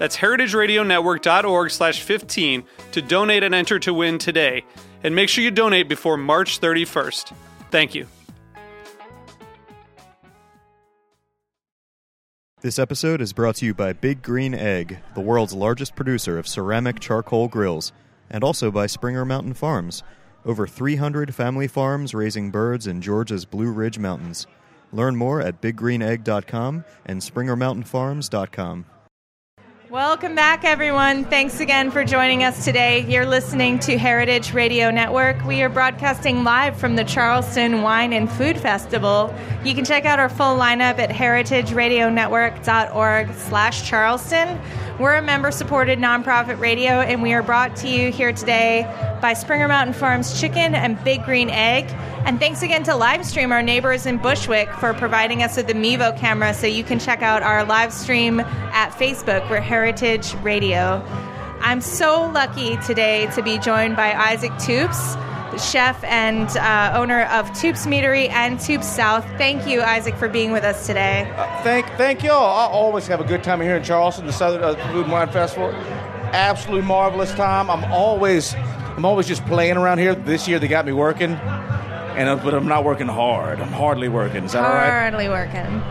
That's heritageradionetwork.org slash 15 to donate and enter to win today. And make sure you donate before March 31st. Thank you. This episode is brought to you by Big Green Egg, the world's largest producer of ceramic charcoal grills, and also by Springer Mountain Farms, over 300 family farms raising birds in Georgia's Blue Ridge Mountains. Learn more at biggreenegg.com and springermountainfarms.com. Welcome back, everyone. Thanks again for joining us today. You're listening to Heritage Radio Network. We are broadcasting live from the Charleston Wine and Food Festival. You can check out our full lineup at heritageradionetwork.org slash Charleston. We're a member-supported nonprofit radio, and we are brought to you here today by Springer Mountain Farms Chicken and Big Green Egg. And thanks again to Livestream, our neighbors in Bushwick, for providing us with the Mevo camera so you can check out our live stream at Facebook. We're Heritage Radio. I'm so lucky today to be joined by Isaac Toups, chef and uh, owner of Toups Meatery and Toups South. Thank you, Isaac, for being with us today. Uh, thank, thank y'all. I always have a good time here in Charleston, the Southern uh, Food and Wine Festival. Absolutely marvelous time. I'm always, I'm always just playing around here. This year they got me working, and uh, but I'm not working hard. I'm hardly working. Is that all right? Hardly working.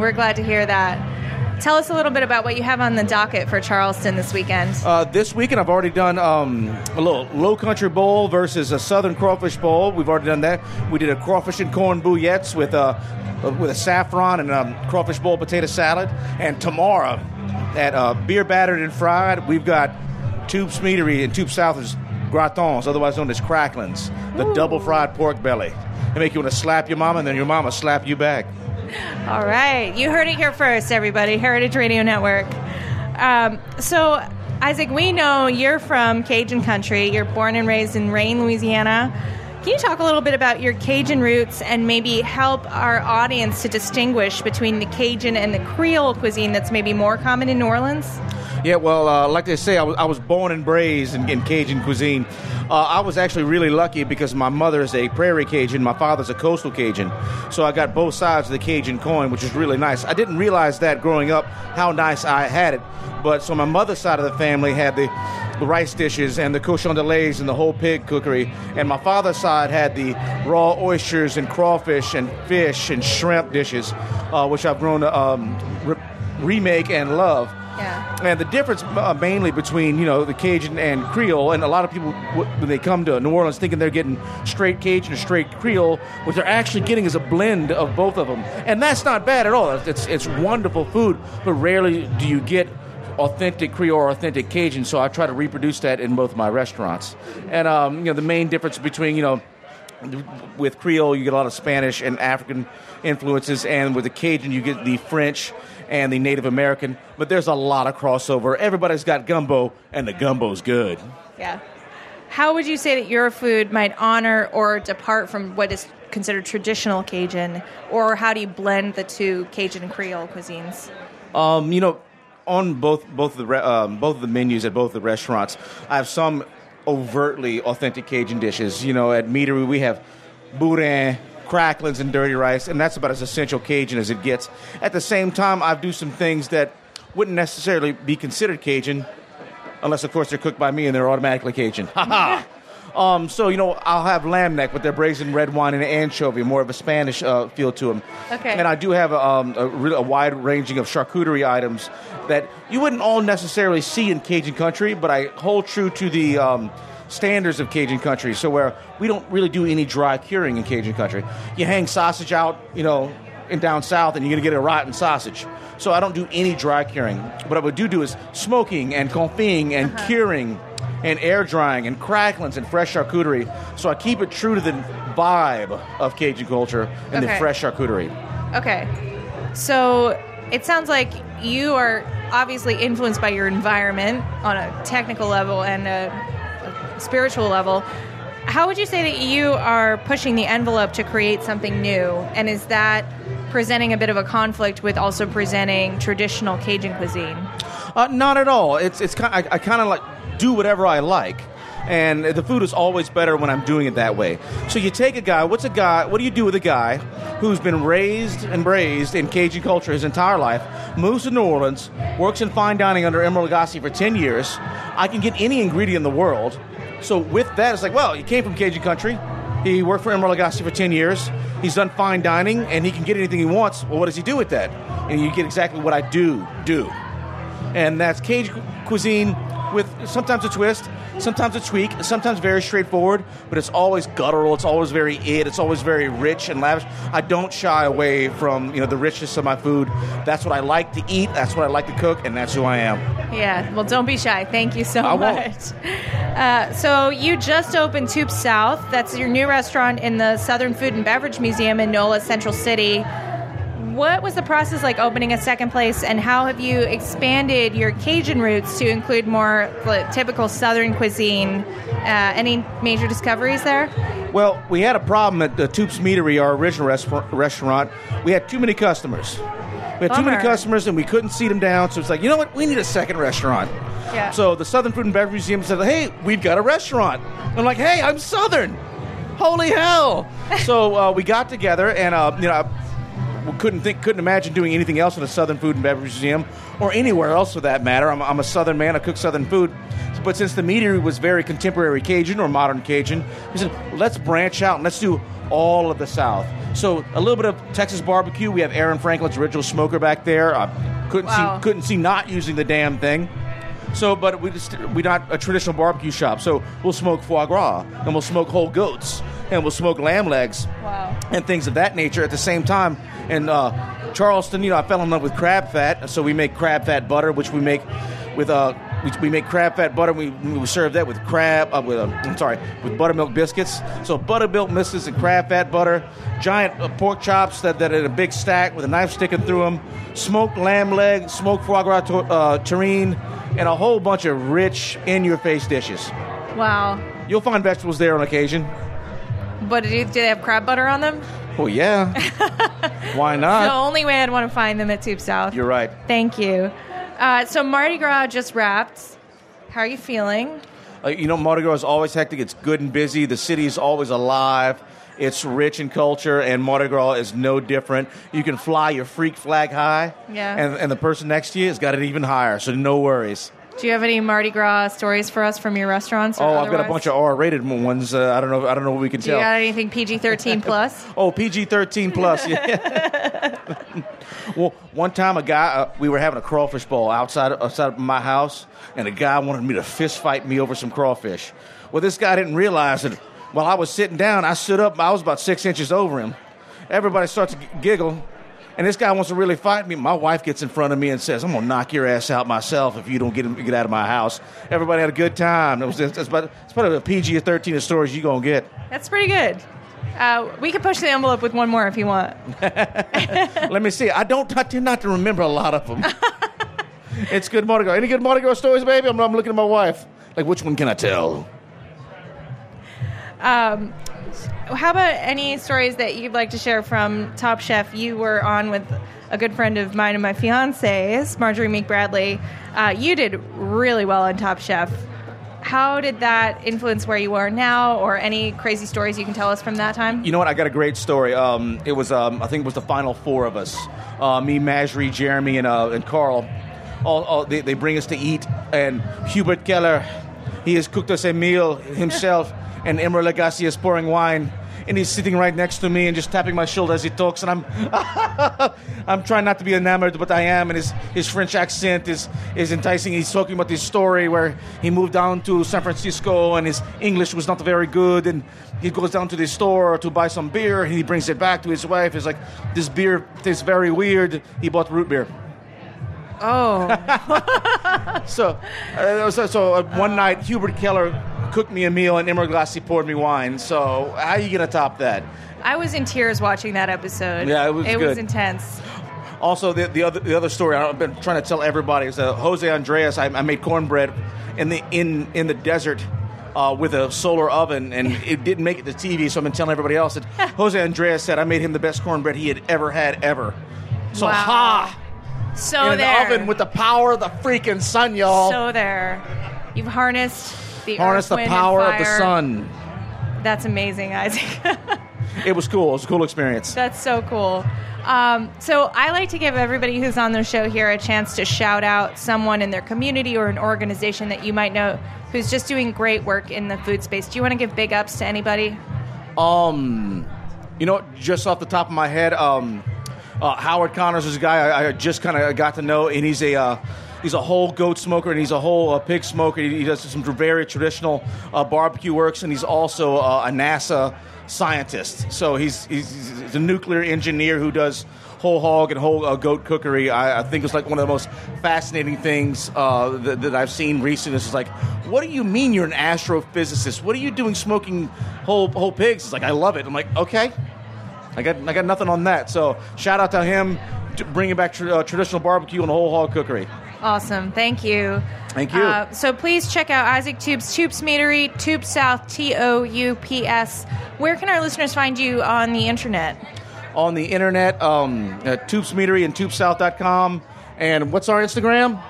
We're glad to hear that. Tell us a little bit about what you have on the docket for Charleston this weekend. Uh, this weekend, I've already done um, a little Low Country Bowl versus a Southern Crawfish Bowl. We've already done that. We did a crawfish and corn boulettes with a with a saffron and um, crawfish bowl potato salad. And tomorrow, at uh, Beer Battered and Fried, we've got Toups Meatery and Toups South's gratons, otherwise known as cracklins, the Ooh. double fried pork belly. They make you want to slap your mama, and then your mama slap you back. All right. You heard it here first, everybody. Heritage Radio Network. Um, so, Isaac, we know you're from Cajun country. You're born and raised in Rayne, Louisiana. Can you talk a little bit about your Cajun roots and maybe help our audience to distinguish between the Cajun and the Creole cuisine that's maybe more common in New Orleans? Yeah, well, uh, like they say, I was, I was born and raised in, in Cajun cuisine. Uh, I was actually really lucky because my mother is a prairie Cajun, my father's a coastal Cajun. So I got both sides of the Cajun coin, which is really nice. I didn't realize that growing up, how nice I had it. But so my mother's side of the family had the, rice dishes and the cochon de laits and the whole pig cookery. And my father's side had the raw oysters and crawfish and fish and shrimp dishes, uh, which I've grown to um, re- remake and love. Yeah. And the difference uh, mainly between you know the Cajun and Creole, and a lot of people when they come to New Orleans thinking they're getting straight Cajun or straight Creole, what they're actually getting is a blend of both of them, and that's not bad at all. It's it's wonderful food, but rarely do you get authentic Creole or authentic Cajun. So I try to reproduce that in both my restaurants. And um, you know the main difference between you know with Creole, you get a lot of Spanish and African influences, and with the Cajun, you get the French and the Native American. But there's a lot of crossover. Everybody's got gumbo, and the gumbo's good. Yeah. How would you say that your food might honor or depart from what is considered traditional Cajun, or how do you blend the two Cajun and Creole cuisines? Um, you know, on both both the re- um, both of the menus at both the restaurants, I have some overtly authentic Cajun dishes. You know, at Meatery we have boudin, cracklins, and dirty rice, and that's about as essential Cajun as it gets. At the same time, I do some things that wouldn't necessarily be considered Cajun, unless of course they're cooked by me and they're automatically Cajun. Ha ha. Um, so you know, I'll have lamb neck with their braised red wine and anchovy, more of a Spanish uh, feel to them. Okay. And I do have a, um, a, a wide ranging of charcuterie items that you wouldn't all necessarily see in Cajun country, but I hold true to the um, standards of Cajun country. So where we don't really do any dry curing in Cajun country. You hang sausage out, you know, in down south, and you're to get a rotten sausage. So I don't do any dry curing. What I would do do is smoking and confing and uh-huh. curing and air drying and cracklings and fresh charcuterie. So I keep it true to the vibe of Cajun culture and the fresh charcuterie. Okay. So it sounds like you are obviously influenced by your environment on a technical level and a spiritual level. How would you say that you are pushing the envelope to create something new? And is that presenting a bit of a conflict with also presenting traditional Cajun cuisine? Uh, not at all. It's it's kind. I, I kind of like do whatever I like, and the food is always better when I'm doing it that way. So you take a guy. What's a guy? What do you do with a guy who's been raised and raised in Cajun culture his entire life? Moves to New Orleans, works in fine dining under Emeril Lagasse for ten years. I can get any ingredient in the world. So with that, it's like, well, he came from Cajun country. He worked for Emeril Lagasse for 10 years. He's done fine dining, and he can get anything he wants. Well, what does he do with that? And you get exactly what I do do and that's Cajun cuisine with sometimes a twist, sometimes a tweak, sometimes very straightforward, but it's always guttural. It's always very it. It's always very rich and lavish. I don't shy away from you know the richness of my food. That's what I like to eat. That's what I like to cook, and that's who I am. Yeah, well, don't be shy. Thank you so I much. Uh, so, you just opened Toups South. That's your new restaurant in the Southern Food and Beverage Museum in NOLA, Central City. What was the process like opening a second place, and how have you expanded your Cajun roots to include more typical Southern cuisine? Uh, any major discoveries there? Well, we had a problem at the Toups Meatery, our original restaurant. restaurant. We had too many customers. We had too many customers, and we couldn't seat them down. So it's like, you know what? We need a second restaurant. Yeah. So the Southern Food and Beverage Museum said, "Hey, we've got a restaurant." I'm like, "Hey, I'm Southern. Holy hell!" so uh, we got together, and uh, you know, couldn't think, couldn't imagine doing anything else in a Southern Food and Beverage Museum or anywhere else for that matter. I'm, I'm a Southern man. I cook Southern food. But since the meatery was very contemporary Cajun or modern Cajun, we said, let's branch out and let's do all of the South. So a little bit of Texas barbecue. We have Aaron Franklin's original smoker back there. Uh, couldn't Wow. see couldn't see not using the damn thing. So, but we just we're not a traditional barbecue shop. So we'll smoke foie gras and we'll smoke whole goats and we'll smoke lamb legs Wow. and things of that nature at the same time. And uh, Charleston, you know, I fell in love with crab fat, so we make crab fat butter, which we make with uh, we, we make crab fat butter. We, we serve that with crab uh, with uh, I'm sorry with buttermilk biscuits. So buttermilk biscuits and crab fat butter, giant uh, pork chops that that are in a big stack with a knife sticking through them, smoked lamb leg, smoked foie gras to, uh, terrine, and a whole bunch of rich in your face dishes. Wow. You'll find vegetables there on occasion. But do, they have crab butter on them? Well, yeah. Why not? the only way I'd want to find them at Toups South. You're right. Thank you. Uh, so Mardi Gras just wrapped. How are you feeling? Uh, you know, Mardi Gras is always hectic. It's good and busy. The city is always alive. It's rich in culture, and Mardi Gras is no different. You can fly your freak flag high, Yeah. and, and the person next to you has got it even higher, so no worries. Do you have any Mardi Gras stories for us from your restaurants? Or Oh, I've got a bunch of R-rated ones. Uh, I don't know. I don't know what we can Do you tell. got anything PG thirteen plus? Oh, PG thirteen plus. Yeah. well, one time a guy, uh, we were having a crawfish bowl outside outside of my house, and a guy wanted me to fist fight me over some crawfish. Well, this guy didn't realize that while I was sitting down, I stood up. I was about six inches over him. Everybody starts to g- giggle. And this guy wants to really fight me. My wife gets in front of me and says, "I'm gonna knock your ass out myself if you don't get him, get out of my house." Everybody had a good time. It was it's about it's about a PG of 13 of stories you gonna get. That's pretty good. Uh, we can push the envelope with one more if you want. Let me see. I don't. I tend not to remember a lot of them. it's good Mardi Gras. Any good Mardi Gras stories, baby? I'm, I'm looking at my wife. Like, which one can I tell? Um, how about any stories that you'd like to share from Top Chef? You were on with a good friend of mine and my fiance's, Marjorie Meek Bradley. Uh, you did really well on Top Chef. How did that influence where you are now, or any crazy stories you can tell us from that time? You know what? I got a great story. Um, it was, um, I think, it was the final four of us: uh, me, Marjorie, Jeremy, and uh, and Carl. All, all they, they bring us to eat, and Hubert Keller, he has cooked us a meal himself, and Emeril Lagasse is pouring wine, and he's sitting right next to me and just tapping my shoulder as he talks, and I'm I'm trying not to be enamored, but I am. And his his French accent is is enticing. He's talking about this story where he moved down to San Francisco and his English was not very good, and he goes down to the store to buy some beer, and he brings it back to his wife. He's like, "This beer tastes very weird." He bought root beer. Oh, So, uh, so, so uh, one night, Hubert Keller cooked me a meal, and Emeril Lagasse poured me wine. So, how are you gonna top that? I was in tears watching that episode. Yeah, it was It was intense. Also, the, the other the other story I've been trying to tell everybody is uh, Jose Andres. I, I made cornbread in the in in the desert. Uh, with a solar oven, and it didn't make it to TV, so I've been telling everybody else that Jose Andres said I made him the best cornbread he had ever had ever. So Wow. ha! So in there. the oven with the power of the freaking sun, y'all. So there. You've harnessed the Harness earth, the power of the sun. That's amazing, Isaac. It was cool. It was a cool experience. That's so cool. Um, so I like to give everybody who's on the show here a chance to shout out someone in their community or an organization that you might know who's just doing great work in the food space. Do you want to give big ups to anybody? Um, you know, just off the top of my head, um, uh, Howard Connors is a guy I, I just kind of got to know, and he's a uh, he's a whole goat smoker and he's a whole uh, pig smoker. He, he does some very traditional uh, barbecue works, and he's also uh, a NASA scientist. So he's, he's he's a nuclear engineer who does whole hog and whole uh, goat cookery. I, I think it's like one of the most fascinating things uh, that, that I've seen recently. It's like, what do you mean you're an astrophysicist? What are you doing smoking whole whole pigs? It's like I love it. I'm like, okay. I got I got nothing on that. So shout out to him bringing back tra- uh, traditional barbecue and whole hog cookery. Awesome. Thank you. Thank you. Uh, so please check out Isaac Toups, Toups Meatery, Toups South, T O U P S. Where can our listeners find you on the internet? On the internet, um, at Toups Meatery and ToupsSouth.com. And what's our Instagram?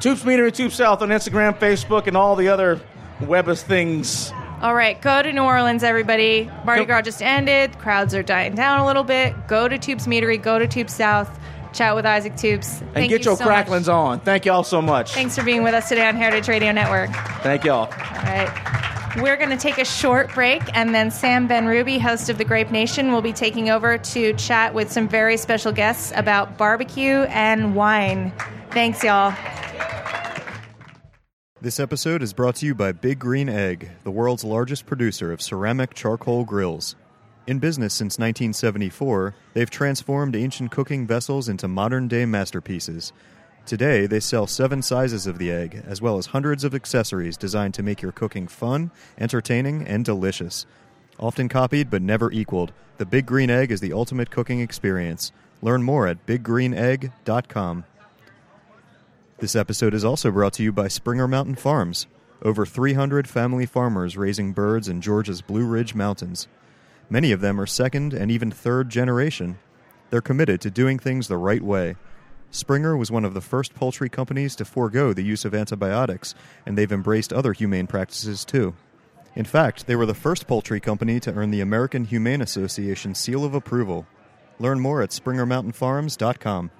Toups Meatery, Toups South on Instagram, Facebook, and all the other webus things. All right, go to New Orleans, everybody. Mardi. Gras just ended. Crowds are dying down a little bit. Go to Toups Meatery, go to Toups South, chat with Isaac Toups. And Thank get you your so cracklins much. on. Thank y'all so much. Thanks for being with us today on Heritage Radio Network. Thank y'all. All right. We're going to take a short break, and then Sam Ben Ruby, host of The Grape Nation, will be taking over to chat with some very special guests about barbecue and wine. Thanks, y'all. This episode is brought to you by Big Green Egg, the world's largest producer of ceramic charcoal grills. In business since 1974, they've transformed ancient cooking vessels into modern day masterpieces. Today, they sell seven sizes of the egg, as well as hundreds of accessories designed to make your cooking fun, entertaining, and delicious. Often copied but never equaled, the Big Green Egg is the ultimate cooking experience. Learn more at biggreenegg.com. This episode is also brought to you by Springer Mountain Farms, over 300 family farmers raising birds in Georgia's Blue Ridge Mountains. Many of them are second and even third generation. They're committed to doing things the right way. Springer was one of the first poultry companies to forego the use of antibiotics, and they've embraced other humane practices too. In fact, they were the first poultry company to earn the American Humane Association seal of approval. Learn more at springermountainfarms.com.